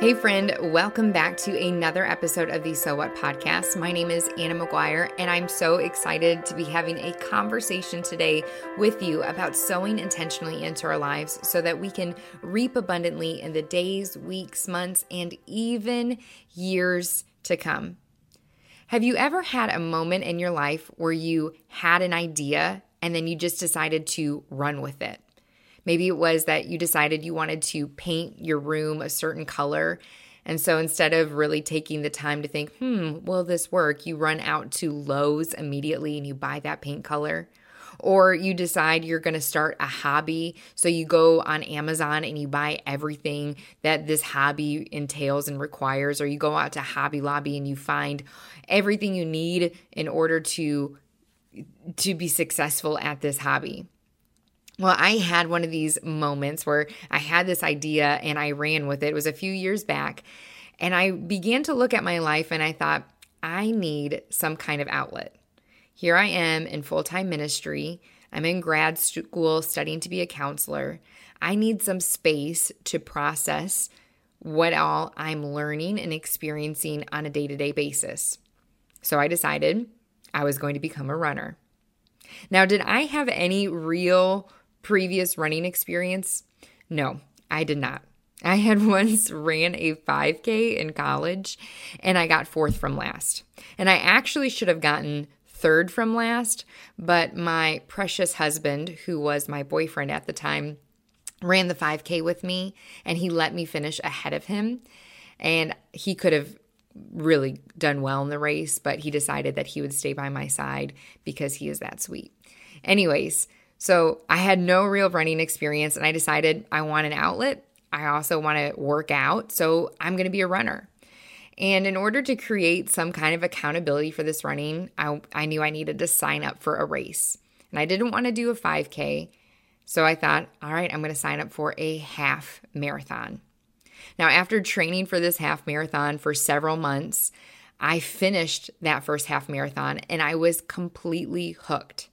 Hey, friend, welcome back to another episode of the So What podcast. My name is Anna McGuire, and I'm so excited to be having a conversation today with you about sowing intentionally into our lives so that we can reap abundantly in the days, weeks, months, and even years to come. Have you ever had a moment in your life where you had an idea and then you just decided to run with it? Maybe it was that you decided you wanted to paint your room a certain color. And so instead of really taking the time to think, hmm, will this work? You run out to Lowe's immediately and you buy that paint color. Or you decide you're going to start a hobby. So you go on Amazon and you buy everything that this hobby entails and requires. Or you go out to Hobby Lobby and you find everything you need in order to to be successful at this hobby. Well, I had one of these moments where I had this idea and I ran with it. It was a few years back. And I began to look at my life and I thought, I need some kind of outlet. Here I am in full time ministry. I'm in grad school studying to be a counselor. I need some space to process what all I'm learning and experiencing on a day to day basis. So I decided I was going to become a runner. Now, did I have any real previous running experience? No, I did not. I had once ran a 5K in college and I got fourth from last. And I actually should have gotten third from last, but my precious husband, who was my boyfriend at the time, ran the 5K with me and he let me finish ahead of him. And he could have really done well in the race, but he decided that he would stay by my side because he is that sweet. Anyways, so I had no real running experience and I decided I want an outlet. I also want to work out. So I'm going to be a runner. And in order to create some kind of accountability for this running, I, I knew I needed to sign up for a race. And I didn't want to do a 5K. So I thought, all right, I'm going to sign up for a half marathon. Now, after training for this half marathon for several months, I finished that first half marathon and I was completely hooked.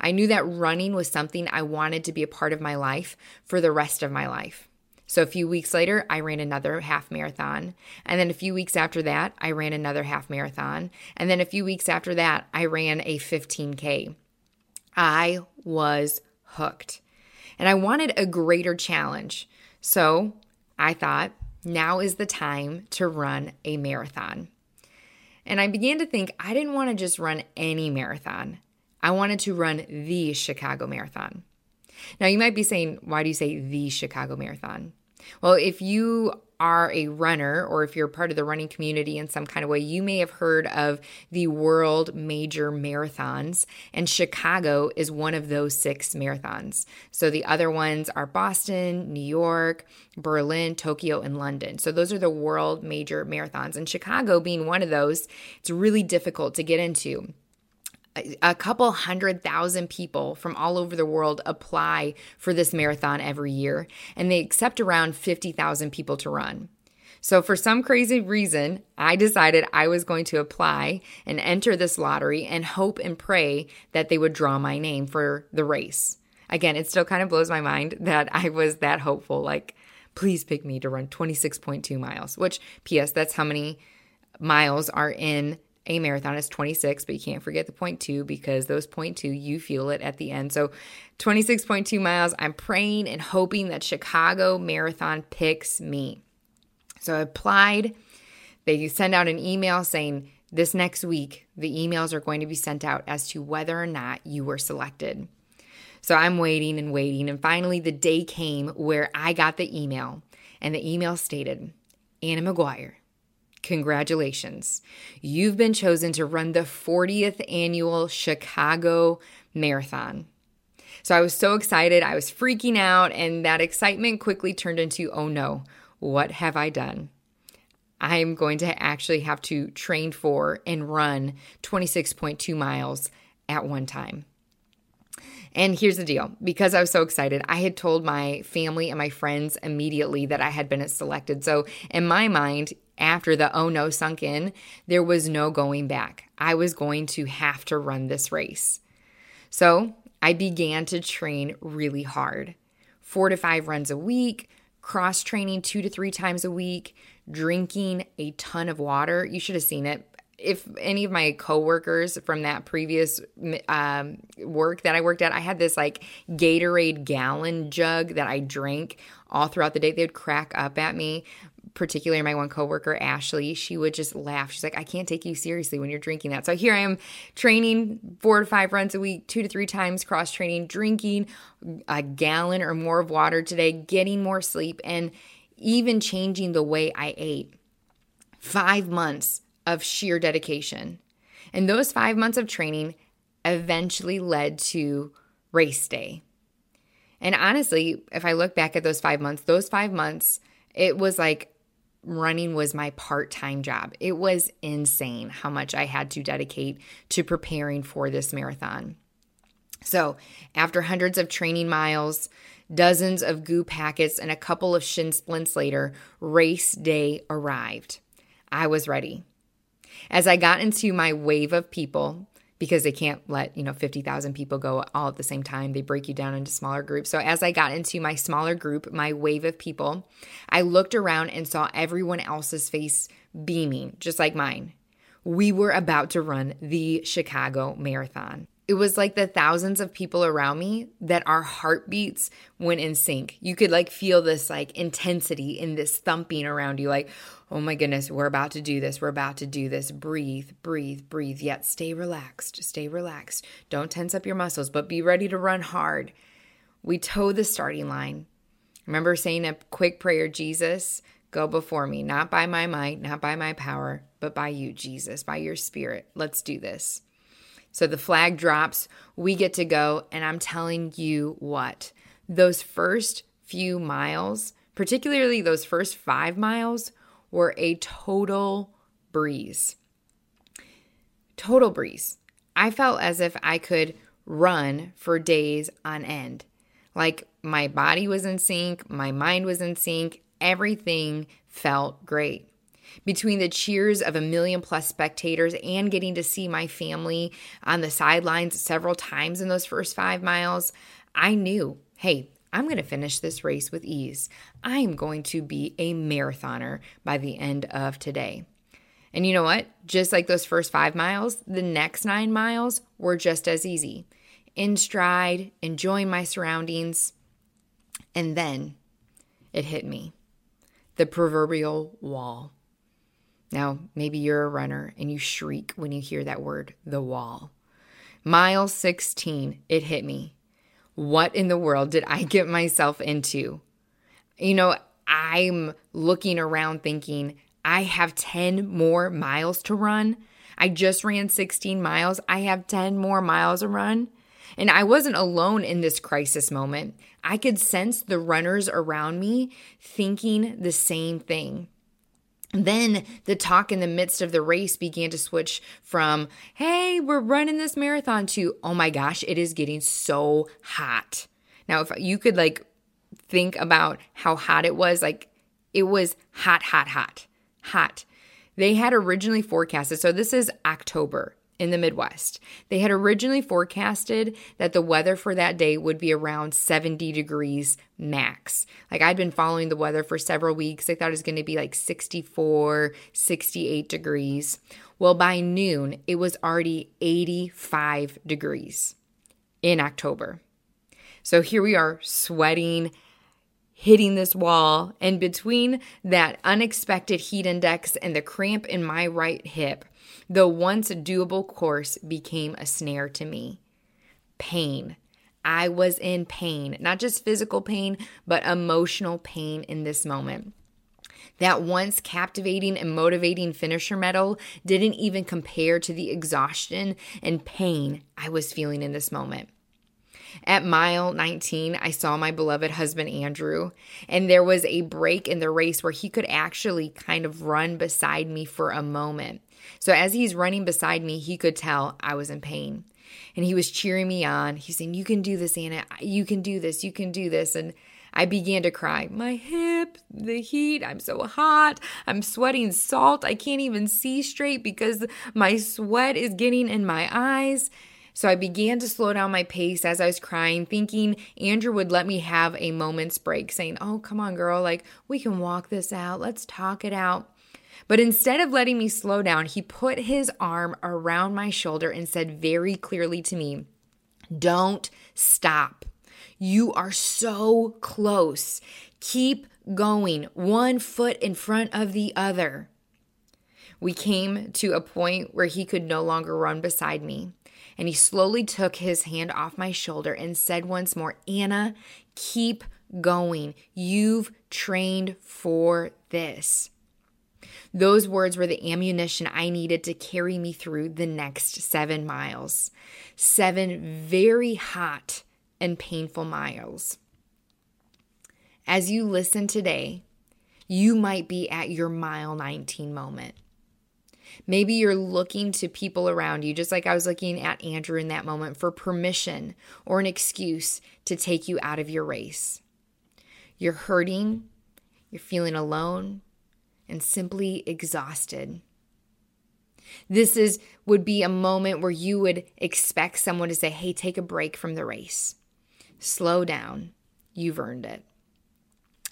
I knew that running was something I wanted to be a part of my life for the rest of my life. So a few weeks later, I ran another half marathon. And then a few weeks after that, I ran another half marathon. And then a few weeks after that, I ran a 15K. I was hooked. And I wanted a greater challenge. So I thought, now is the time to run a marathon. And I began to think I didn't want to just run any marathon. I wanted to run the Chicago Marathon. Now, you might be saying, why do you say the Chicago Marathon? Well, if you are a runner or if you're part of the running community in some kind of way, you may have heard of the world major marathons, and Chicago is one of those six marathons. So the other ones are Boston, New York, Berlin, Tokyo, and London. So those are the world major marathons. And Chicago being one of those, it's really difficult to get into a couple hundred thousand people from all over the world apply for this marathon every year, and they accept around 50,000 people to run. So, for some crazy reason, I decided I was going to apply and enter this lottery and hope and pray that they would draw my name for the race. Again, it still kind of blows my mind that I was that hopeful. Like, please pick me to run 26.2 miles, which, P.S., that's how many miles are in a marathon is 26, but you can't forget the point two because those point two, you feel it at the end. So 26.2 miles. I'm praying and hoping that Chicago Marathon picks me. So I applied. They send out an email saying this next week, the emails are going to be sent out as to whether or not you were selected. So I'm waiting and waiting. And finally, the day came where I got the email, and the email stated, Anna McGuire Congratulations. You've been chosen to run the 40th annual Chicago Marathon. So I was so excited. I was freaking out, and that excitement quickly turned into oh no, what have I done? I'm going to actually have to train for and run 26.2 miles at one time. And here's the deal because I was so excited, I had told my family and my friends immediately that I had been selected. So, in my mind, after the oh no sunk in, there was no going back. I was going to have to run this race. So, I began to train really hard four to five runs a week, cross training two to three times a week, drinking a ton of water. You should have seen it if any of my coworkers from that previous um, work that I worked at, I had this like Gatorade gallon jug that I drank all throughout the day. They would crack up at me. Particularly my one coworker, Ashley, she would just laugh. She's like, I can't take you seriously when you're drinking that. So here I am training four to five runs a week, two to three times cross training, drinking a gallon or more of water today, getting more sleep, and even changing the way I ate. Five months of sheer dedication. And those five months of training eventually led to race day. And honestly, if I look back at those five months, those five months, it was like running was my part time job. It was insane how much I had to dedicate to preparing for this marathon. So, after hundreds of training miles, dozens of goo packets, and a couple of shin splints later, race day arrived. I was ready. As I got into my wave of people, because they can't let, you know, 50,000 people go all at the same time. They break you down into smaller groups. So as I got into my smaller group, my wave of people, I looked around and saw everyone else's face beaming, just like mine. We were about to run the Chicago Marathon. It was like the thousands of people around me that our heartbeats went in sync. You could like feel this like intensity in this thumping around you, like, oh my goodness, we're about to do this. We're about to do this. Breathe, breathe, breathe. Yet stay relaxed. Stay relaxed. Don't tense up your muscles, but be ready to run hard. We toe the starting line. Remember saying a quick prayer Jesus, go before me, not by my might, not by my power, but by you, Jesus, by your spirit. Let's do this. So the flag drops, we get to go, and I'm telling you what, those first few miles, particularly those first five miles, were a total breeze. Total breeze. I felt as if I could run for days on end. Like my body was in sync, my mind was in sync, everything felt great between the cheers of a million plus spectators and getting to see my family on the sidelines several times in those first five miles, I knew, hey, I'm going to finish this race with ease. I'm going to be a marathoner by the end of today. And you know what? Just like those first five miles, the next nine miles were just as easy. In stride, enjoying my surroundings. And then it hit me the proverbial wall. Now, maybe you're a runner and you shriek when you hear that word, the wall. Mile 16, it hit me. What in the world did I get myself into? You know, I'm looking around thinking, I have 10 more miles to run. I just ran 16 miles. I have 10 more miles to run. And I wasn't alone in this crisis moment. I could sense the runners around me thinking the same thing. Then the talk in the midst of the race began to switch from, hey, we're running this marathon to, oh my gosh, it is getting so hot. Now, if you could like think about how hot it was, like it was hot, hot, hot, hot. They had originally forecasted, so this is October in the Midwest. They had originally forecasted that the weather for that day would be around 70 degrees max. Like I'd been following the weather for several weeks. I thought it was going to be like 64, 68 degrees. Well, by noon, it was already 85 degrees in October. So here we are sweating, hitting this wall, and between that unexpected heat index and the cramp in my right hip, the once doable course became a snare to me. Pain. I was in pain, not just physical pain, but emotional pain in this moment. That once captivating and motivating finisher medal didn't even compare to the exhaustion and pain I was feeling in this moment. At mile 19, I saw my beloved husband Andrew, and there was a break in the race where he could actually kind of run beside me for a moment. So as he's running beside me, he could tell I was in pain. And he was cheering me on. He's saying, You can do this, Anna. You can do this. You can do this. And I began to cry. My hip, the heat, I'm so hot. I'm sweating salt. I can't even see straight because my sweat is getting in my eyes. So I began to slow down my pace as I was crying, thinking Andrew would let me have a moment's break, saying, Oh, come on, girl, like we can walk this out. Let's talk it out. But instead of letting me slow down, he put his arm around my shoulder and said very clearly to me, Don't stop. You are so close. Keep going, one foot in front of the other. We came to a point where he could no longer run beside me. And he slowly took his hand off my shoulder and said once more, Anna, keep going. You've trained for this. Those words were the ammunition I needed to carry me through the next seven miles. Seven very hot and painful miles. As you listen today, you might be at your mile 19 moment. Maybe you're looking to people around you, just like I was looking at Andrew in that moment, for permission or an excuse to take you out of your race. You're hurting, you're feeling alone, and simply exhausted. This is would be a moment where you would expect someone to say, "Hey, take a break from the race. Slow down. You've earned it."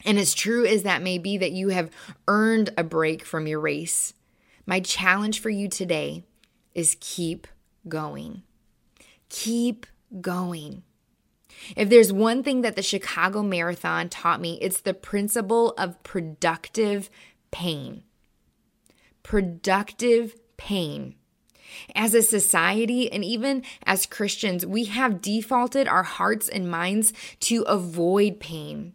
And as true as that may be that you have earned a break from your race, my challenge for you today is keep going. Keep going. If there's one thing that the Chicago Marathon taught me, it's the principle of productive pain. Productive pain. As a society and even as Christians, we have defaulted our hearts and minds to avoid pain.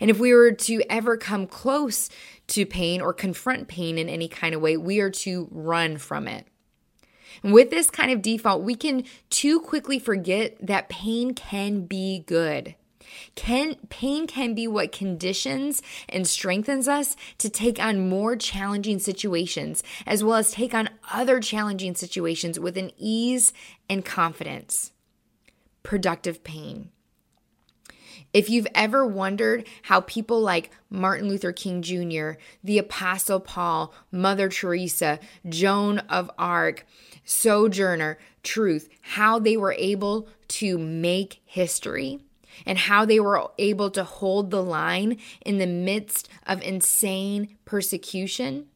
And if we were to ever come close to pain or confront pain in any kind of way, we are to run from it. And with this kind of default, we can too quickly forget that pain can be good. Can, pain can be what conditions and strengthens us to take on more challenging situations, as well as take on other challenging situations with an ease and confidence. Productive pain. If you've ever wondered how people like Martin Luther King Jr., the Apostle Paul, Mother Teresa, Joan of Arc, Sojourner Truth, how they were able to make history and how they were able to hold the line in the midst of insane persecution,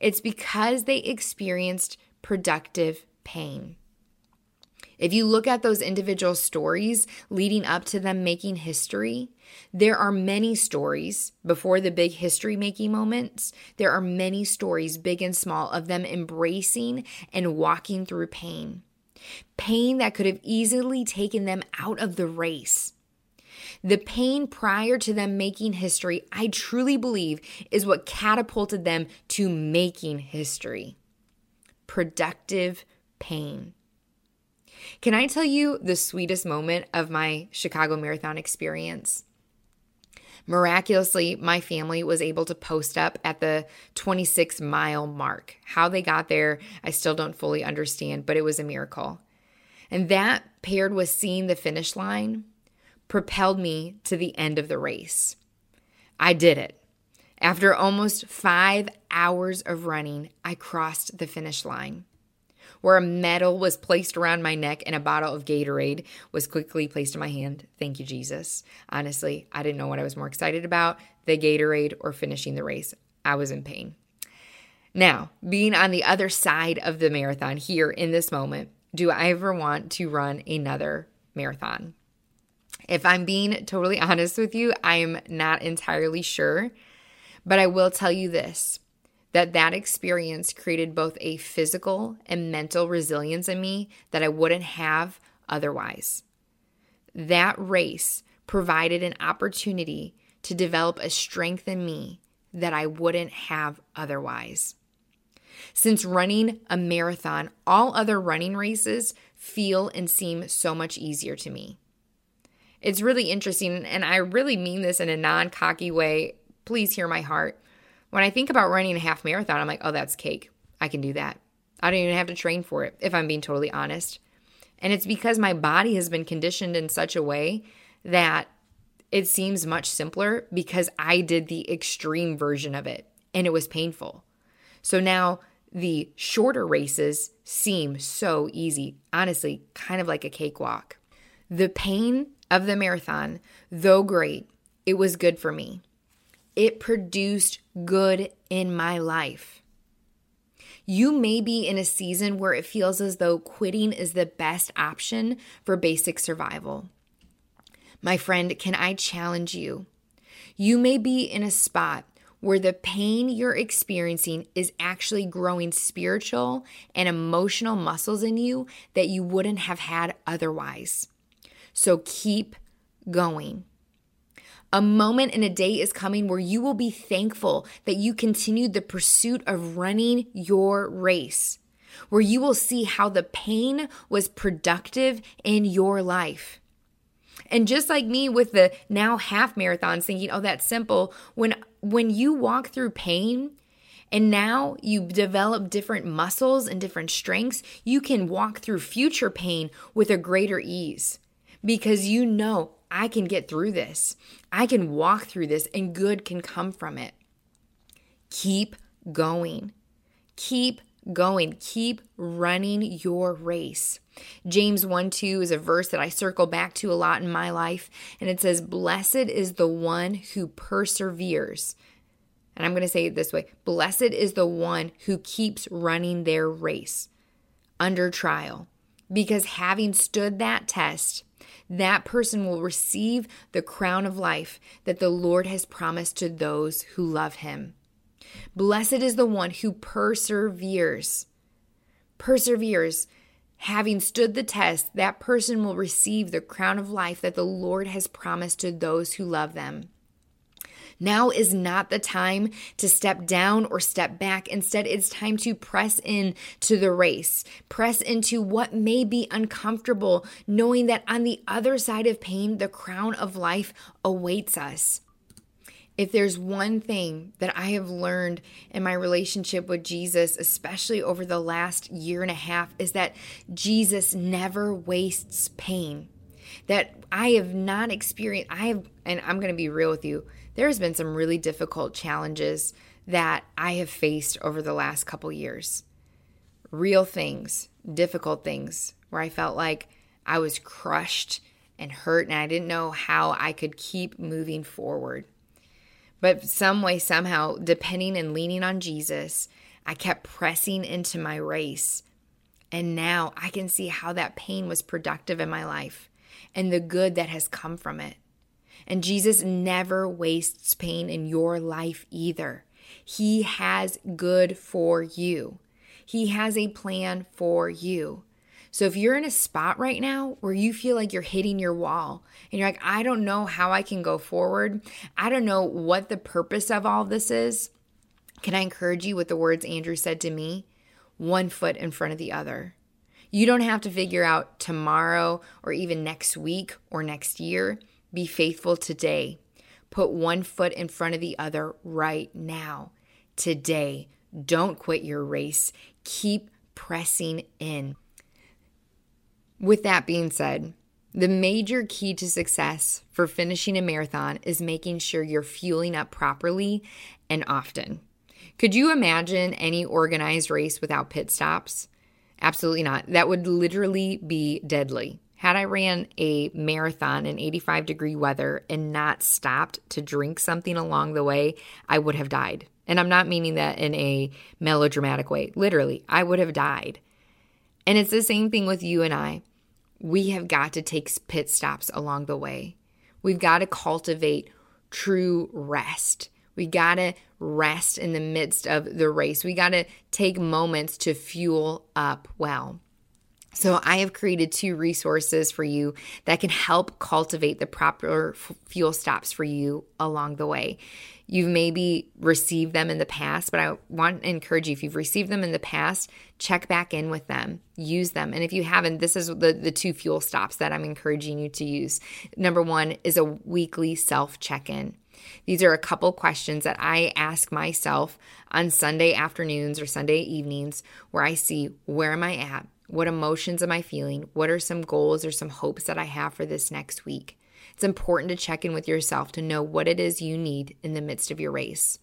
it's because they experienced productive pain. If you look at those individual stories leading up to them making history, there are many stories before the big history making moments. There are many stories, big and small, of them embracing and walking through pain. Pain that could have easily taken them out of the race. The pain prior to them making history, I truly believe, is what catapulted them to making history. Productive pain. Can I tell you the sweetest moment of my Chicago Marathon experience? Miraculously, my family was able to post up at the 26 mile mark. How they got there, I still don't fully understand, but it was a miracle. And that, paired with seeing the finish line, propelled me to the end of the race. I did it. After almost five hours of running, I crossed the finish line where a medal was placed around my neck and a bottle of Gatorade was quickly placed in my hand. Thank you, Jesus. Honestly, I didn't know what I was more excited about the Gatorade or finishing the race. I was in pain. Now, being on the other side of the marathon here in this moment, do I ever want to run another marathon? If I'm being totally honest with you, I'm not entirely sure, but I will tell you this that that experience created both a physical and mental resilience in me that I wouldn't have otherwise. That race provided an opportunity to develop a strength in me that I wouldn't have otherwise. Since running a marathon, all other running races feel and seem so much easier to me. It's really interesting, and I really mean this in a non cocky way. Please hear my heart. When I think about running a half marathon, I'm like, oh, that's cake. I can do that. I don't even have to train for it, if I'm being totally honest. And it's because my body has been conditioned in such a way that it seems much simpler because I did the extreme version of it and it was painful. So now the shorter races seem so easy, honestly, kind of like a cakewalk. The pain of the marathon, though great, it was good for me. It produced good in my life. You may be in a season where it feels as though quitting is the best option for basic survival. My friend, can I challenge you? You may be in a spot where the pain you're experiencing is actually growing spiritual and emotional muscles in you that you wouldn't have had otherwise. So keep going. A moment and a day is coming where you will be thankful that you continued the pursuit of running your race, where you will see how the pain was productive in your life. And just like me with the now half marathons thinking, "Oh, that's simple." When when you walk through pain and now you develop different muscles and different strengths, you can walk through future pain with a greater ease because you know I can get through this. I can walk through this and good can come from it. Keep going. Keep going. Keep running your race. James 1 2 is a verse that I circle back to a lot in my life, and it says, Blessed is the one who perseveres. And I'm going to say it this way Blessed is the one who keeps running their race under trial, because having stood that test, that person will receive the crown of life that the Lord has promised to those who love him. Blessed is the one who perseveres. Perseveres. Having stood the test, that person will receive the crown of life that the Lord has promised to those who love them. Now is not the time to step down or step back. Instead, it's time to press in to the race, press into what may be uncomfortable, knowing that on the other side of pain, the crown of life awaits us. If there's one thing that I have learned in my relationship with Jesus, especially over the last year and a half, is that Jesus never wastes pain. That I have not experienced, I have, and I'm going to be real with you, there's been some really difficult challenges that I have faced over the last couple years. Real things, difficult things, where I felt like I was crushed and hurt and I didn't know how I could keep moving forward. But some way, somehow, depending and leaning on Jesus, I kept pressing into my race. And now I can see how that pain was productive in my life and the good that has come from it. And Jesus never wastes pain in your life either. He has good for you, He has a plan for you. So if you're in a spot right now where you feel like you're hitting your wall and you're like, I don't know how I can go forward, I don't know what the purpose of all this is, can I encourage you with the words Andrew said to me? One foot in front of the other. You don't have to figure out tomorrow or even next week or next year. Be faithful today. Put one foot in front of the other right now. Today. Don't quit your race. Keep pressing in. With that being said, the major key to success for finishing a marathon is making sure you're fueling up properly and often. Could you imagine any organized race without pit stops? Absolutely not. That would literally be deadly. Had I ran a marathon in 85 degree weather and not stopped to drink something along the way, I would have died. And I'm not meaning that in a melodramatic way. Literally, I would have died. And it's the same thing with you and I we have got to take pit stops along the way. We've got to cultivate true rest. We got to rest in the midst of the race. We got to take moments to fuel up well. So, I have created two resources for you that can help cultivate the proper fuel stops for you along the way. You've maybe received them in the past, but I want to encourage you if you've received them in the past, check back in with them, use them. And if you haven't, this is the, the two fuel stops that I'm encouraging you to use. Number one is a weekly self check in. These are a couple questions that I ask myself on Sunday afternoons or Sunday evenings where I see where am I at? What emotions am I feeling? What are some goals or some hopes that I have for this next week? It's important to check in with yourself to know what it is you need in the midst of your race.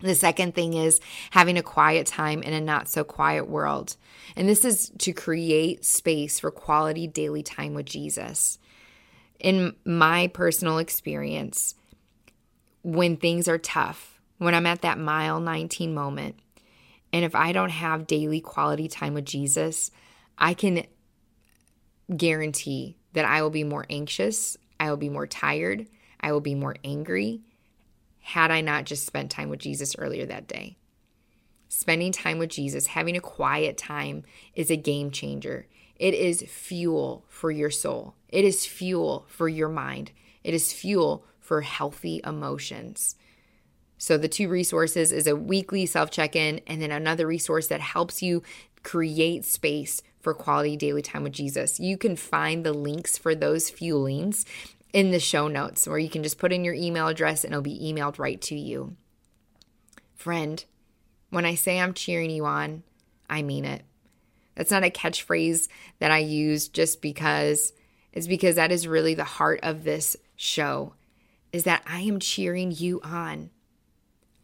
The second thing is having a quiet time in a not so quiet world. And this is to create space for quality daily time with Jesus. In my personal experience, when things are tough, when I'm at that mile 19 moment, and if I don't have daily quality time with Jesus, I can guarantee that I will be more anxious, I will be more tired, I will be more angry had I not just spent time with Jesus earlier that day. Spending time with Jesus, having a quiet time, is a game changer. It is fuel for your soul, it is fuel for your mind, it is fuel for healthy emotions. So, the two resources is a weekly self check in, and then another resource that helps you create space for quality daily time with Jesus. You can find the links for those fuelings in the show notes where you can just put in your email address and it'll be emailed right to you. Friend, when I say I'm cheering you on, I mean it. That's not a catchphrase that I use just because it's because that is really the heart of this show is that I am cheering you on.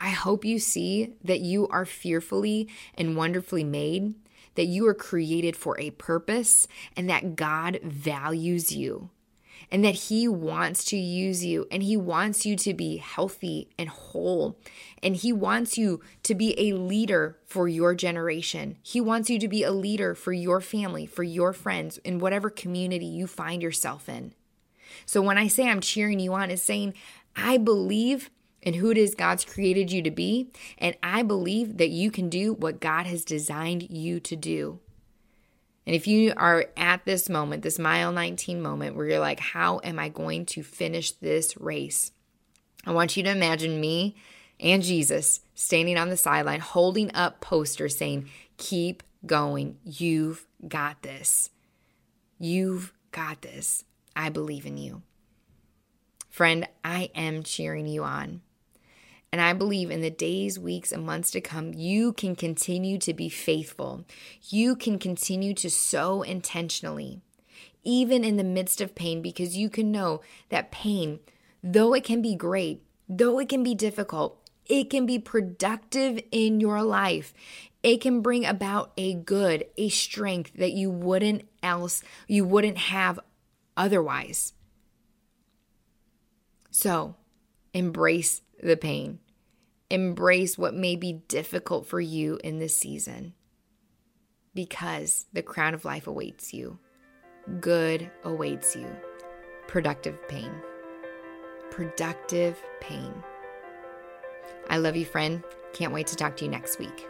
I hope you see that you are fearfully and wonderfully made, that you are created for a purpose, and that God values you and that He wants to use you and He wants you to be healthy and whole. And He wants you to be a leader for your generation. He wants you to be a leader for your family, for your friends, in whatever community you find yourself in. So when I say I'm cheering you on, it's saying, I believe in who it is God's created you to be, and I believe that you can do what God has designed you to do. And if you are at this moment, this mile 19 moment, where you're like, how am I going to finish this race? I want you to imagine me and Jesus standing on the sideline holding up posters saying, Keep going. You've got this. You've got this. I believe in you. Friend, I am cheering you on. And I believe in the days, weeks, and months to come, you can continue to be faithful. You can continue to sow intentionally, even in the midst of pain, because you can know that pain, though it can be great, though it can be difficult, it can be productive in your life. It can bring about a good, a strength that you wouldn't else, you wouldn't have otherwise. So, embrace the pain. Embrace what may be difficult for you in this season because the crown of life awaits you. Good awaits you. Productive pain. Productive pain. I love you, friend. Can't wait to talk to you next week.